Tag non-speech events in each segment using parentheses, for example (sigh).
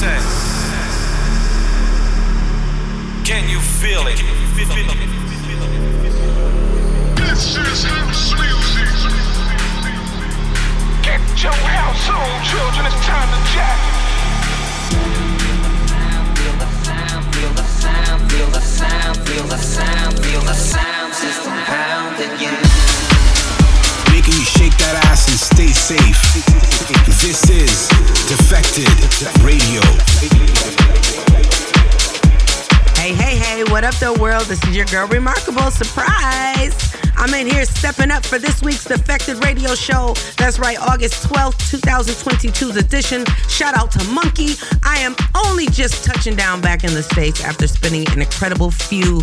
say. This is your girl, Rimarkable. Surprise! I'm in here stepping up for this week's Defected Radio Show. That's right, August 12th, 2022's edition. Shout out to Monkey. I am only just touching down back in the States after spending an incredible few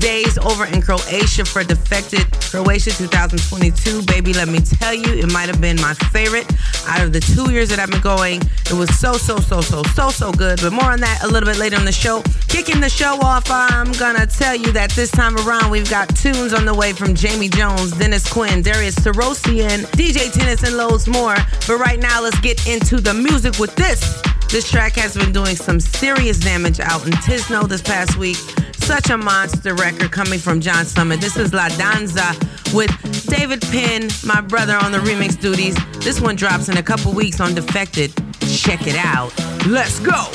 days over in Croatia for Defected Croatia 2022. Baby, let me tell you, it might have been my favorite out of the two years that I've been going. It was so, so, so, so, so, so good. But more on that a little bit later in the show. Kicking the show off, I'm gonna tell you that this time around we've got tunes on the way from Jamie Jones, Dennis Quinn, Darius Syrossian, DJ Tennis, and loads more. But right now, let's get into the music with this. This track has been doing some serious damage out in Tisno this past week. Such a monster record coming from John Summit. This is La Danza with David Penn, my brother on the remix duties. This one drops in a couple weeks on Defected. Check it out. Let's go.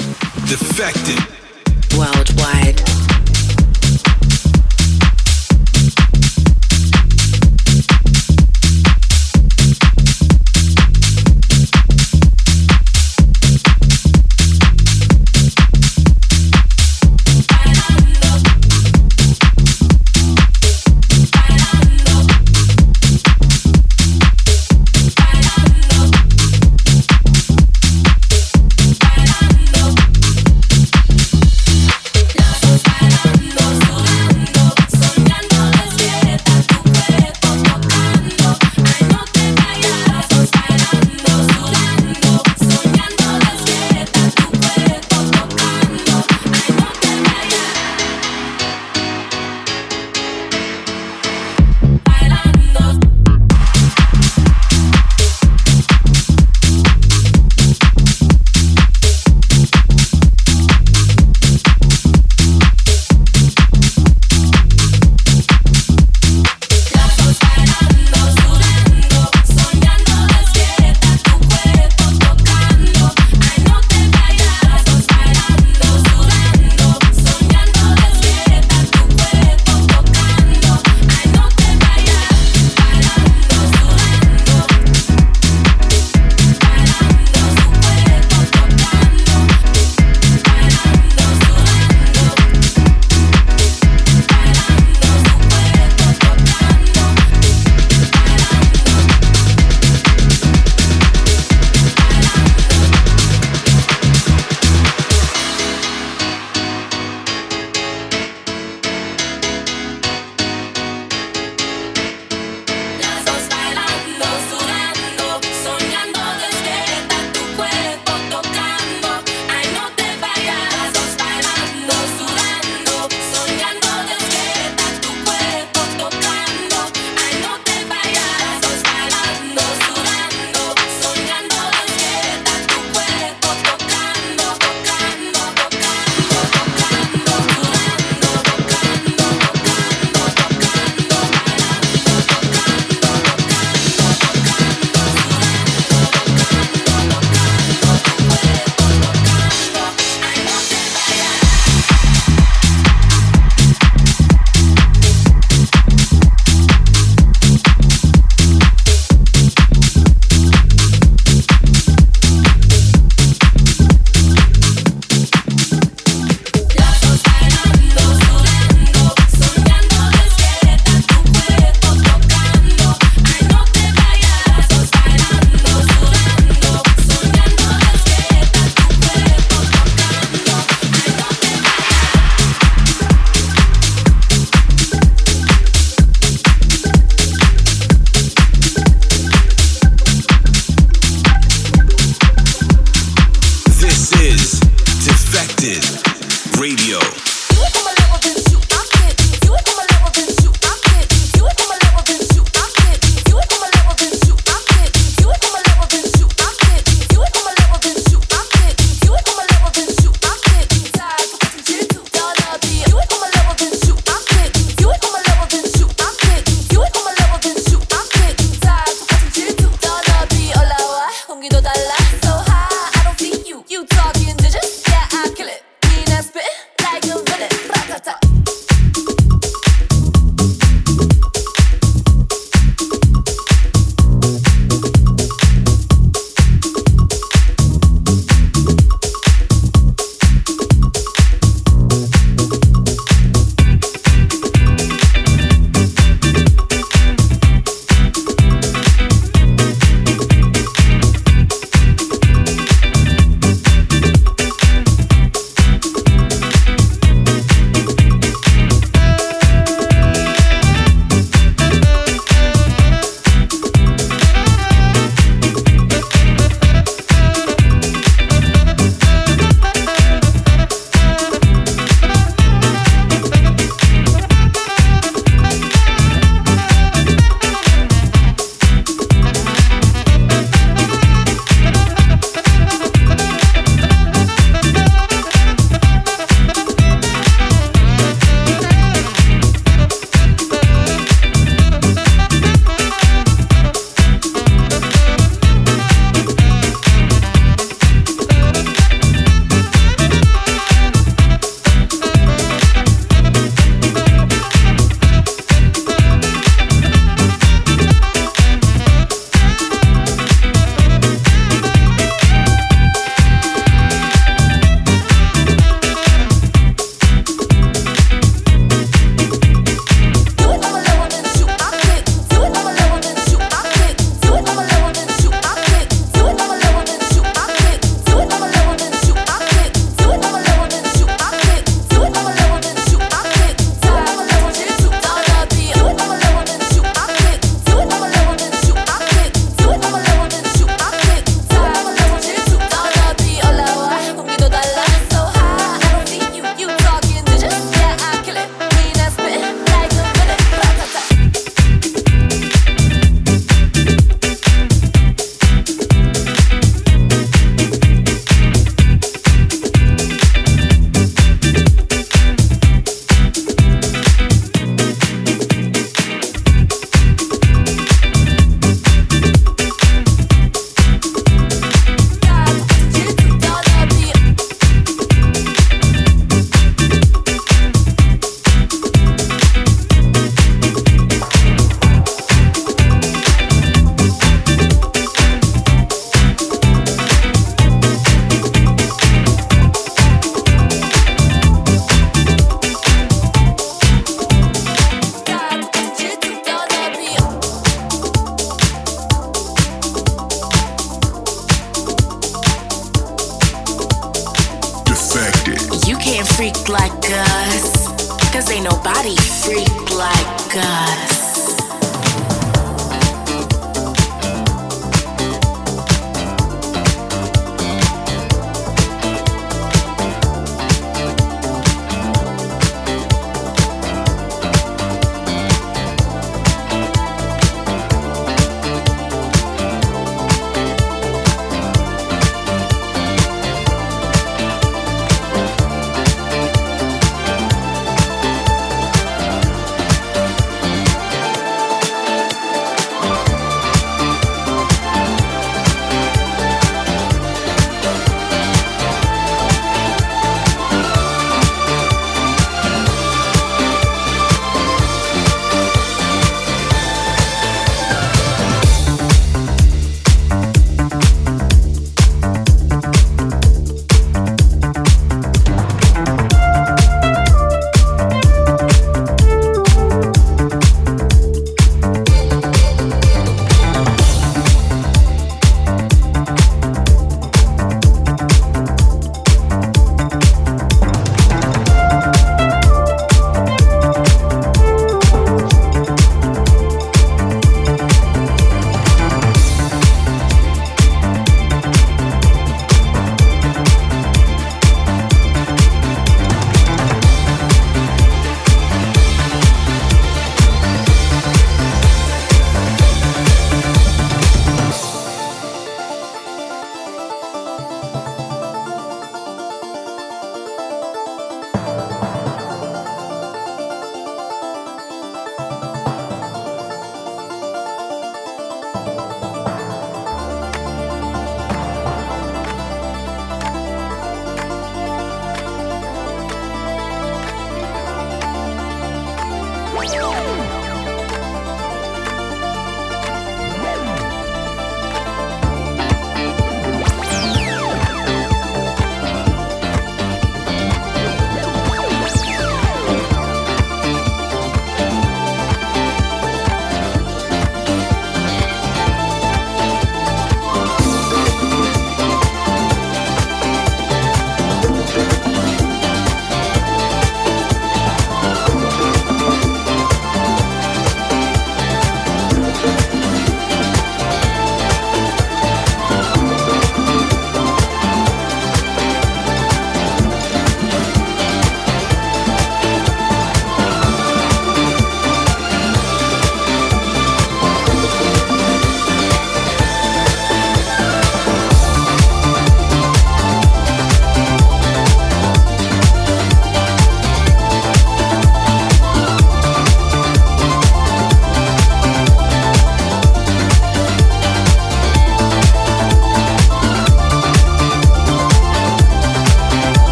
Defected. Worldwide.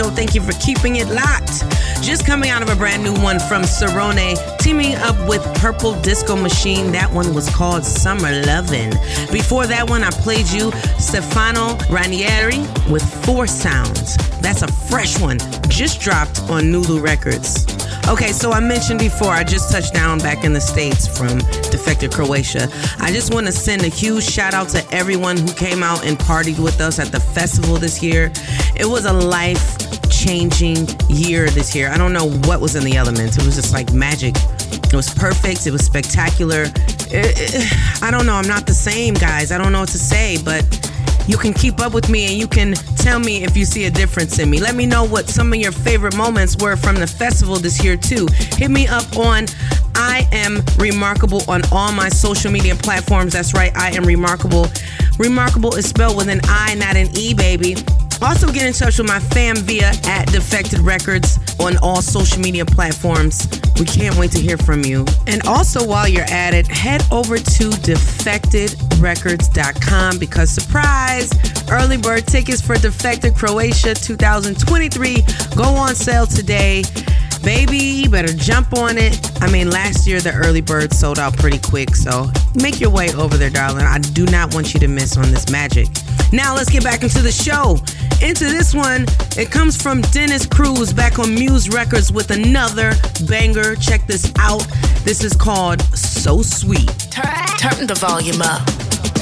Show. Thank you for keeping it locked. Just coming out of a brand new one from Cerrone, teaming up with Purple Disco Machine. That one was called Summer Lovin'. Before that one, I played you Stefano Ranieri with Four Sounds. That's a fresh one, just dropped on Nulu Records. Okay, so I mentioned before, I just touched down back in the States from Defected Croatia. I just want to send a huge shout out to everyone who came out and partied with us at the festival this year. It was a life changing year this year. I don't know what was in the elements, it was just like magic. It was perfect, it was spectacular. It, it, I don't know, I'm not the same, guys. I don't know what to say, but you can keep up with me and you can tell me if you see a difference in me. Let me know what some of your favorite moments were from the festival this year, too. Hit me up on I am Rimarkable on all my social media platforms. That's right, I am Rimarkable. Rimarkable is spelled with an I, not an E, baby. Also, get in touch with my fam via at Defected Records on all social media platforms. We can't wait to hear from you. And also, while you're at it, head over to defectedrecords.com because, surprise, early bird tickets for Defected Croatia 2023 go on sale today. Baby, you better jump on it. I mean, last year the early bird sold out pretty quick, so make your way over there, darling. I do not want you to miss on this magic. Now let's get back into the show. Into this one, it comes from Dennis Cruz back on Muse Records with another banger. Check this out. This is called So Sweet. Turn, the volume up.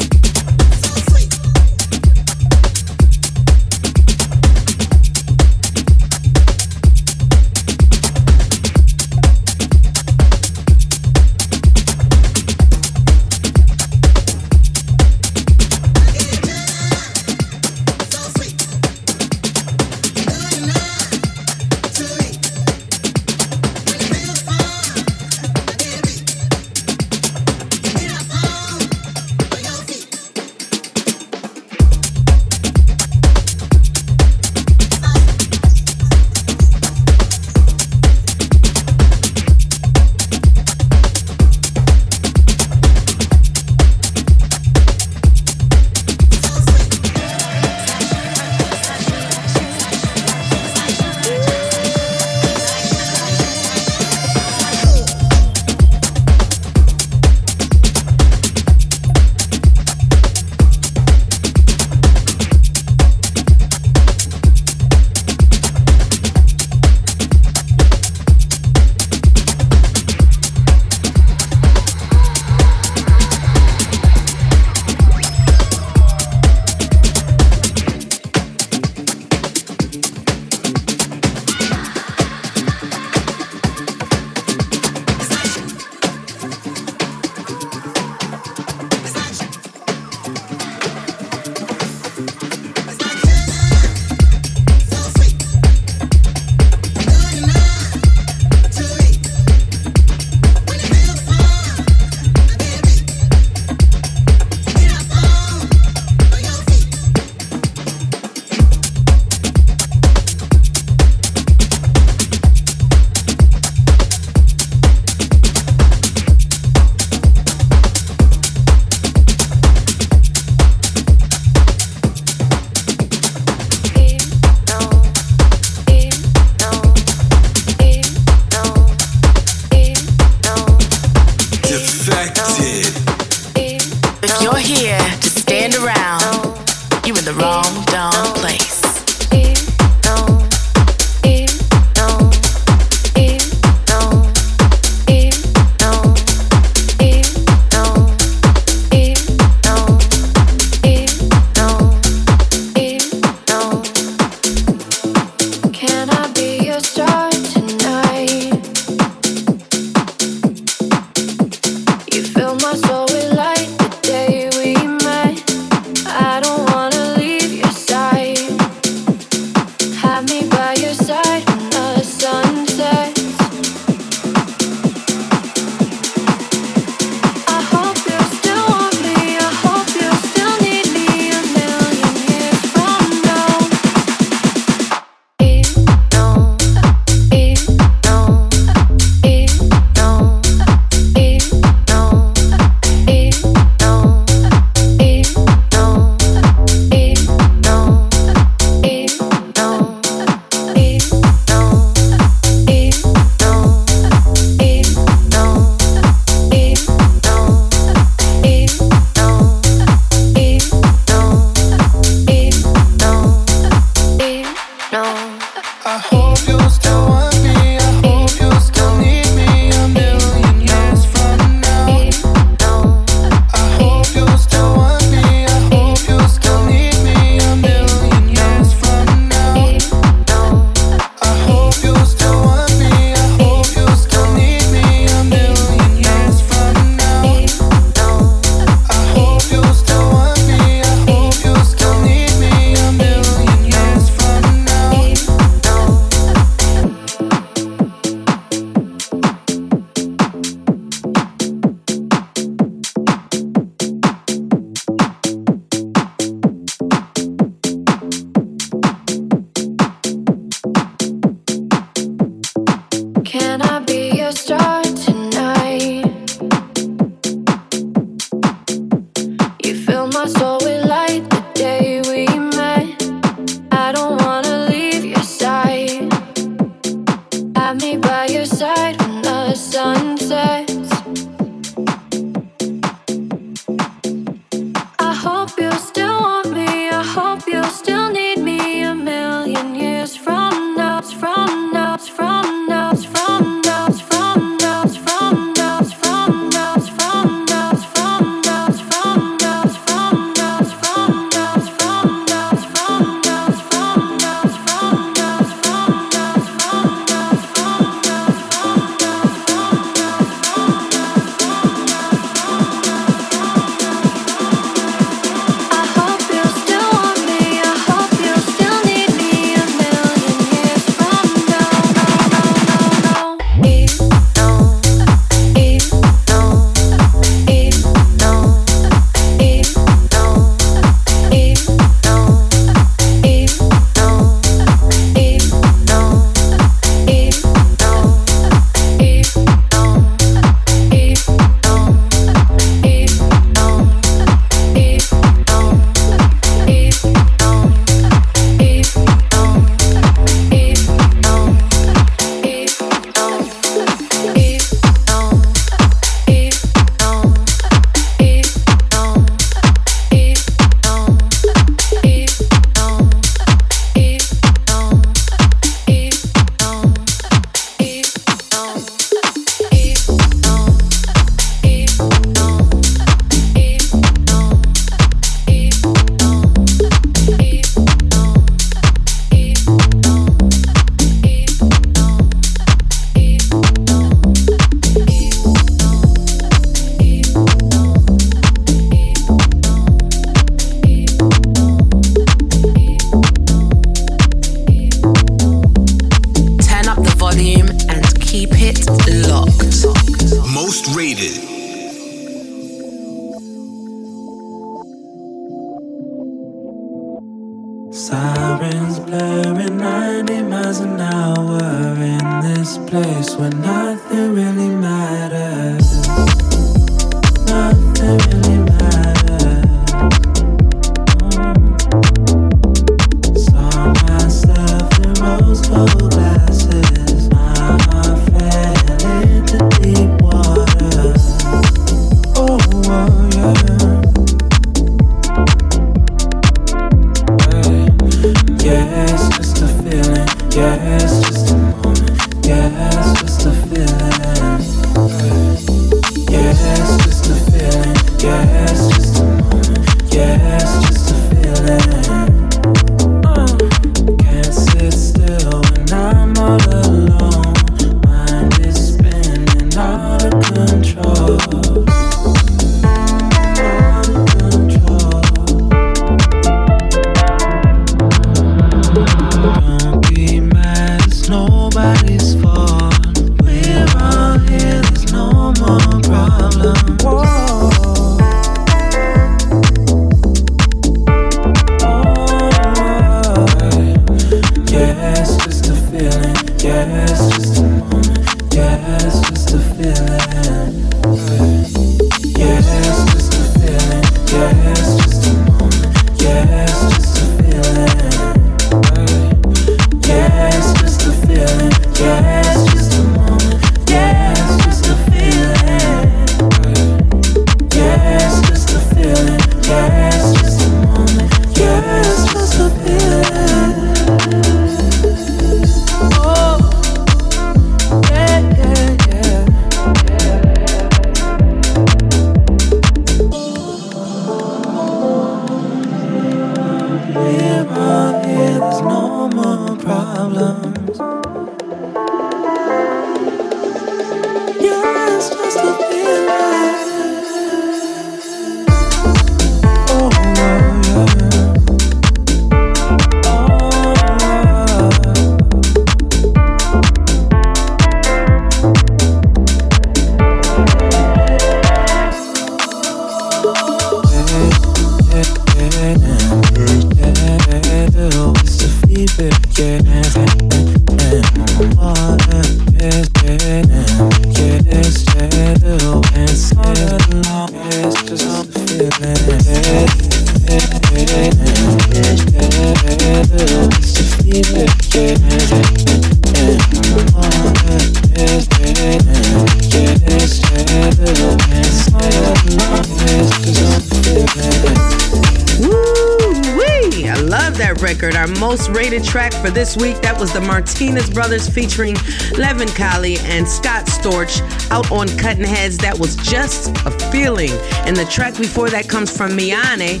Love that record. Our most rated track for this week, that was the Martinez Brothers featuring Levin Kali and Scott Storch out on Cuttin' Headz. That was just a feeling. And the track before that comes from Miane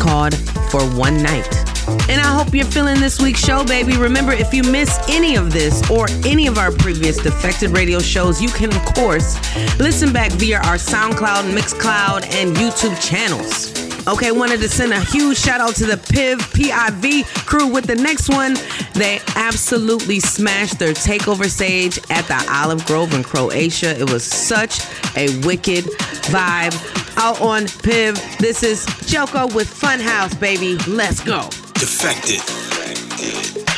called For One Night. And I hope you're feeling this week's show, baby. Remember, if you miss any of this or any of our previous Defected radio shows, you can, of course, listen back via our SoundCloud, Mixcloud, and YouTube channels. Okay, wanted to send a huge shout out to the PIV PIV crew with the next one. They absolutely smashed their takeover stage at the Olive Grove in Croatia. It was such a wicked vibe. Out on PIV, this is Joko with Funhouse, baby. Let's go. Defected. Defected.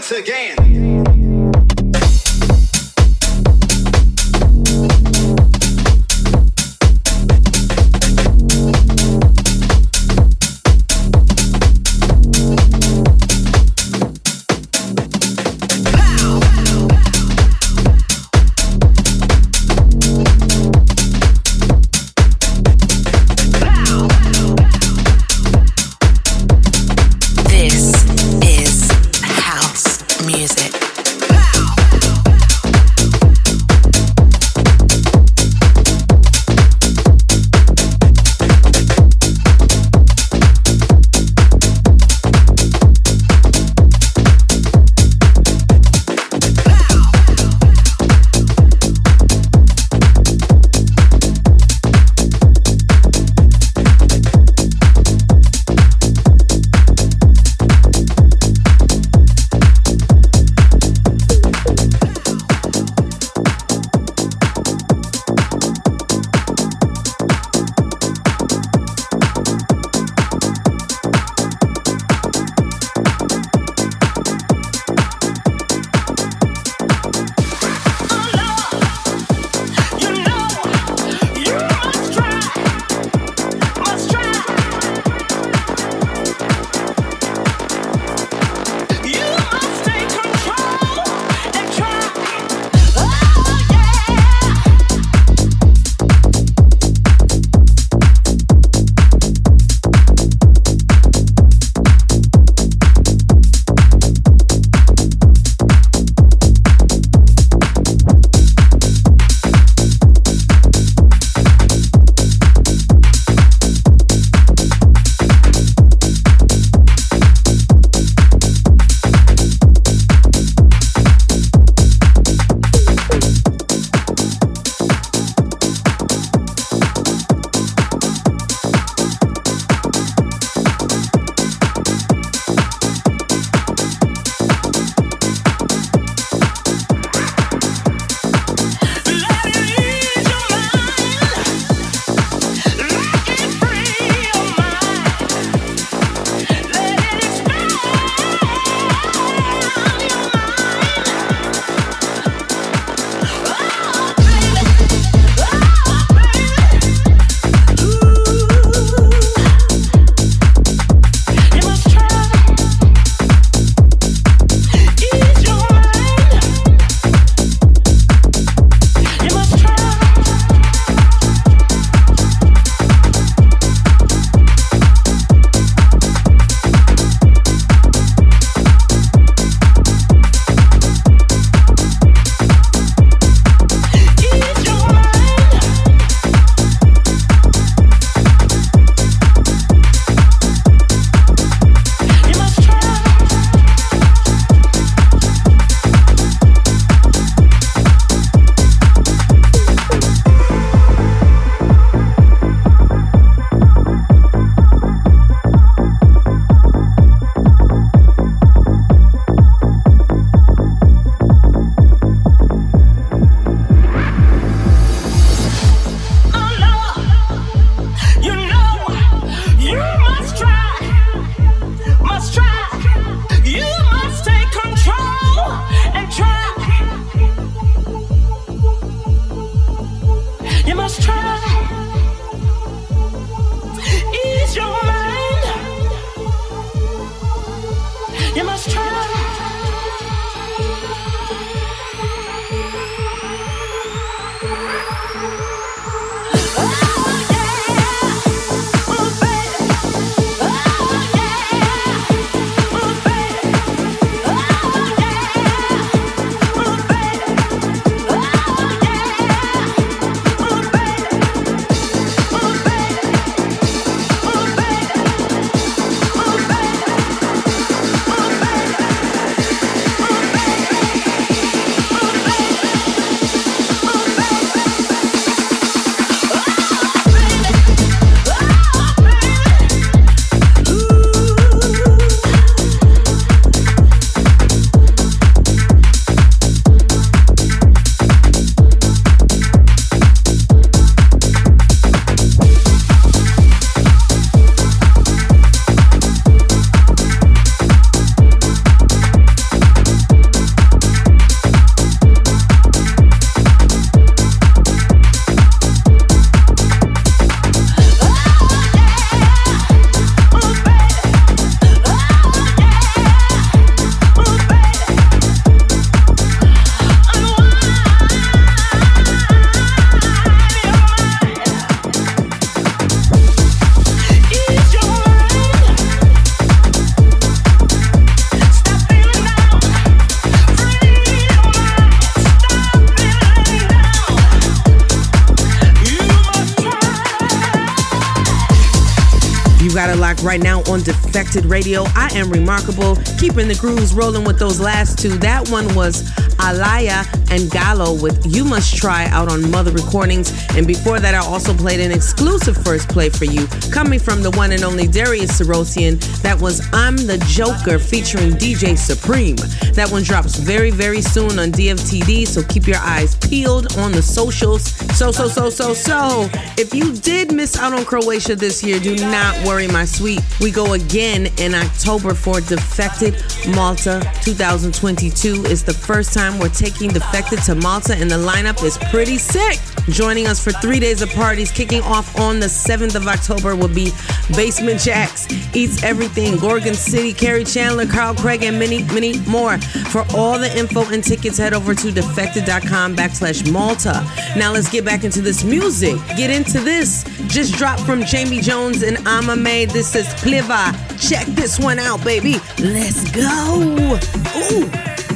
once again. Right now on Defected Radio. I am Rimarkable, keeping the grooves rolling with those last two. That one was Alaya and Gallo with You Must Try out on Mother Recordings. And before that, I also played an exclusive first play for you, coming from the one and only Darius Syrossian. That was I'm the Joker featuring DJ Supreme. That one drops very, very soon on DFTD, so keep your eyes peeled on the socials. So, so, so, so, so. If you did miss out on Croatia this year, do not worry, my sweet. We go again in October for Defected Malta 2022. It's the first time we're taking Defected to Malta, and the lineup is pretty sick. Joining us for three days of parties, kicking off on the 7th of October, will be Basement Jaxx, Eats Everything, Gorgon City, Kerri Chandler, Carl Craig, and many, many more. For all the info and tickets, head over to defected.com backslash Malta. Now let's get back into this music. Get into this. Just dropped from Jamie Jones and Ama Made. This is Pliva. Check this one out, baby. Let's go. Ooh.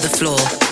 to the floor.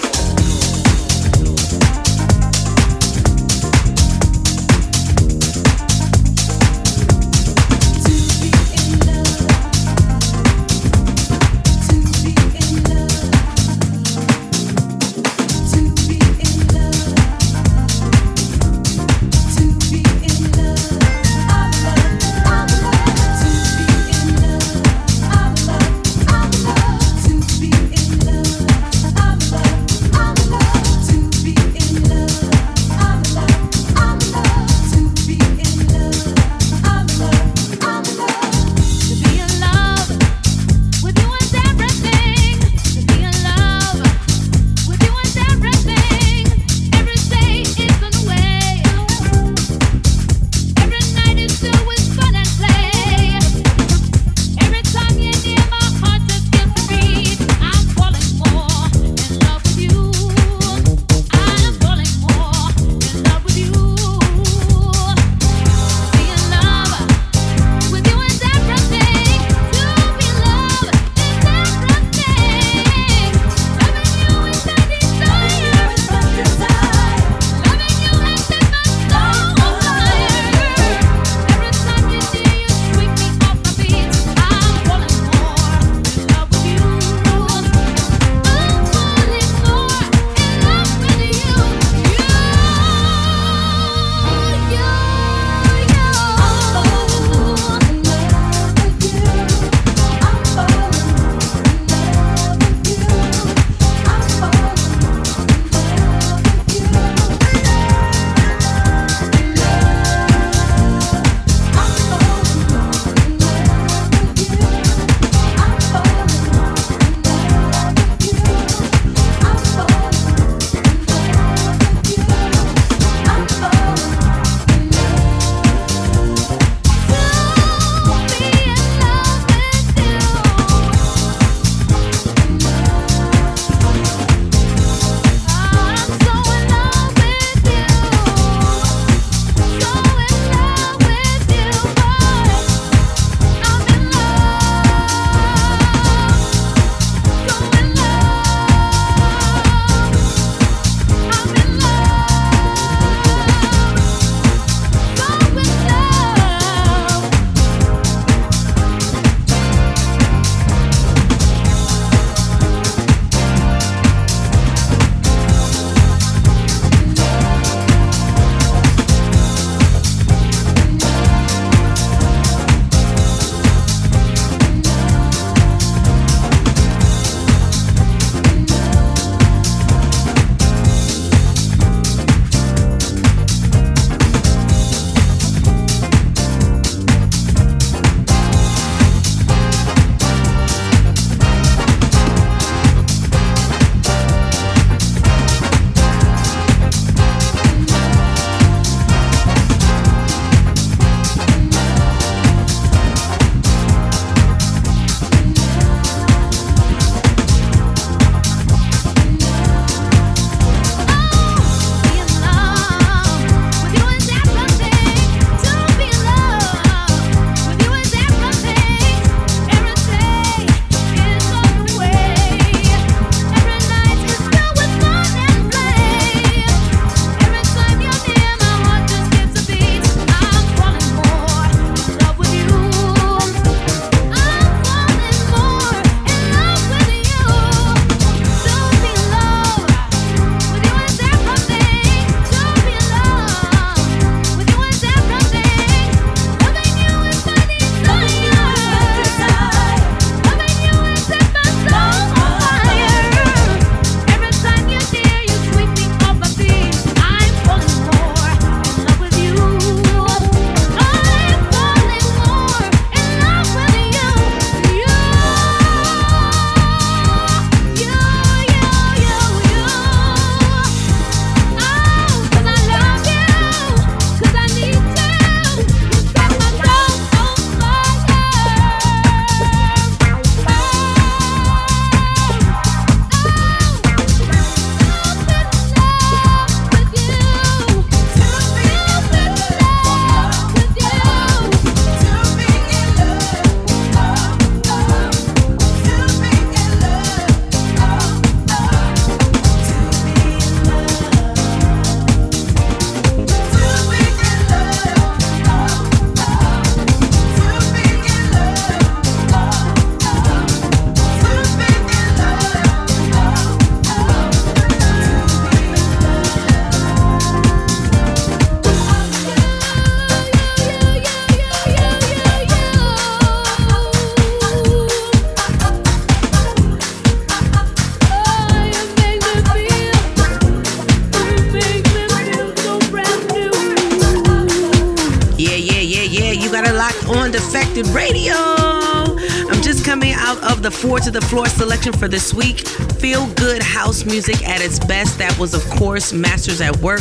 On Defected Radio. I'm just coming out of the four to the floor selection for this week. Feel good house music at its best. That was, of course, Masters at Work,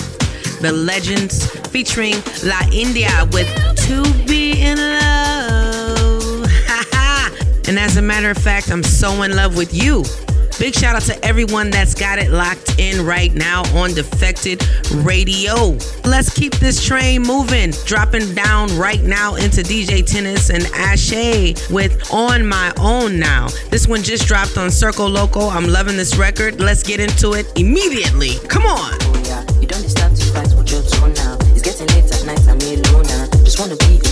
The Legends, featuring La India with To Be in Love. (laughs) and as a matter of fact, I'm so in love with you. Big shout out to everyone that's got it locked in right now on Defected Radio. Let's keep this train moving. Dropping down right now into DJ Tennis and Ashe with On My Own Now. This one just dropped on Circoloco. I'm loving this record. Let's get into it immediately. Come on. Oh yeah, you don't to fight now. It's getting late at night, I'm alone now. Just wanna be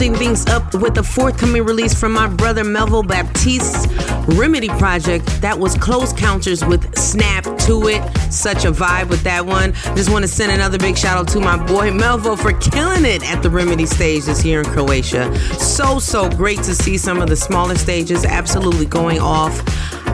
Things up with a forthcoming release from my brother Melvo Baptiste's Remedy project that was close counters with Snap to it. Such a vibe with that one. Just want to send another big shout out to my boy Melvo for killing it at the Remedy stage this year in Croatia. So, so great to see some of the smaller stages absolutely going off.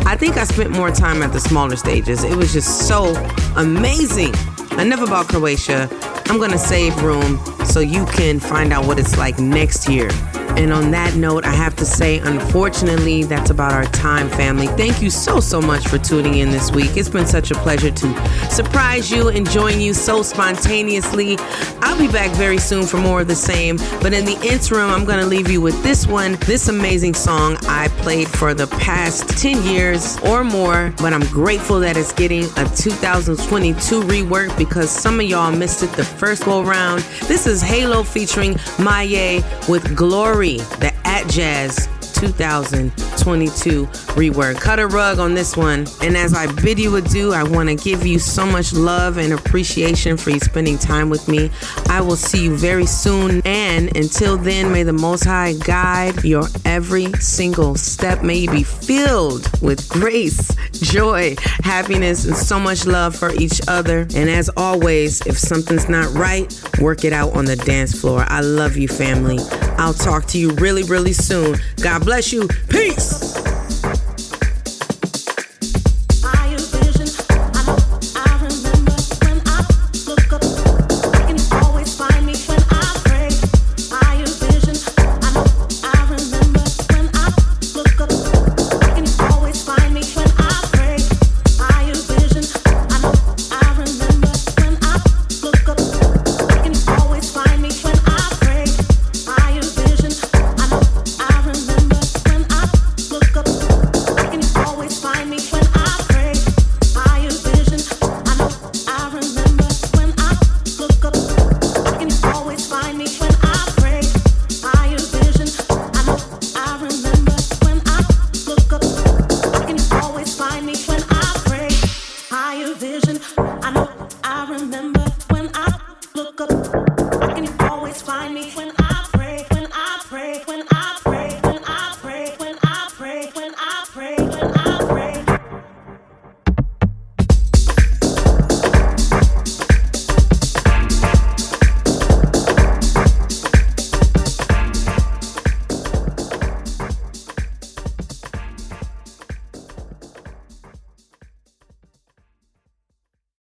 I think I spent more time at the smaller stages. It was just so amazing. Enough about Croatia. I'm gonna save room so you can find out what it's like next year. And on that note, I have to say, unfortunately, that's about our time, family. Thank you so, so much for tuning in this week. It's been such a pleasure to surprise you and join you so spontaneously. I'll be back very soon for more of the same. But in the interim, I'm going to leave you with this one, this amazing song I played for the past 10 years or more. But I'm grateful that it's getting a 2022 rework because some of y'all missed it the first go round. This is Halo featuring Maye with Glory the Atjazz 2022 rework. Cut a rug on this one. And as I bid you adieu, I want to give you so much love and appreciation for you spending time with me. I will see you very soon. And until then, may the Most High guide your every single step. May you be filled with grace, joy, happiness, and so much love for each other. And as always, if something's not right, work it out on the dance floor. I love you, family. I'll talk to you really, really soon. God bless you. Peace.